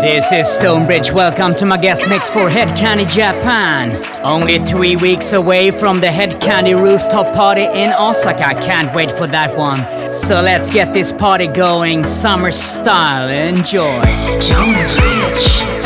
This is Stonebridge. Welcome to my guest mix for Hed Kandi Japan. Only three weeks away from the Hed Kandi rooftop party in Osaka. Can't wait for that one. So let's get this party going, summer style. Enjoy. Stonebridge.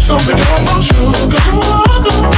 Something about you got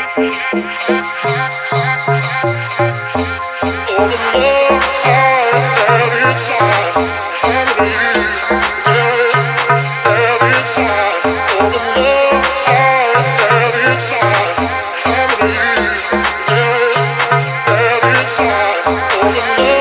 inside, inside,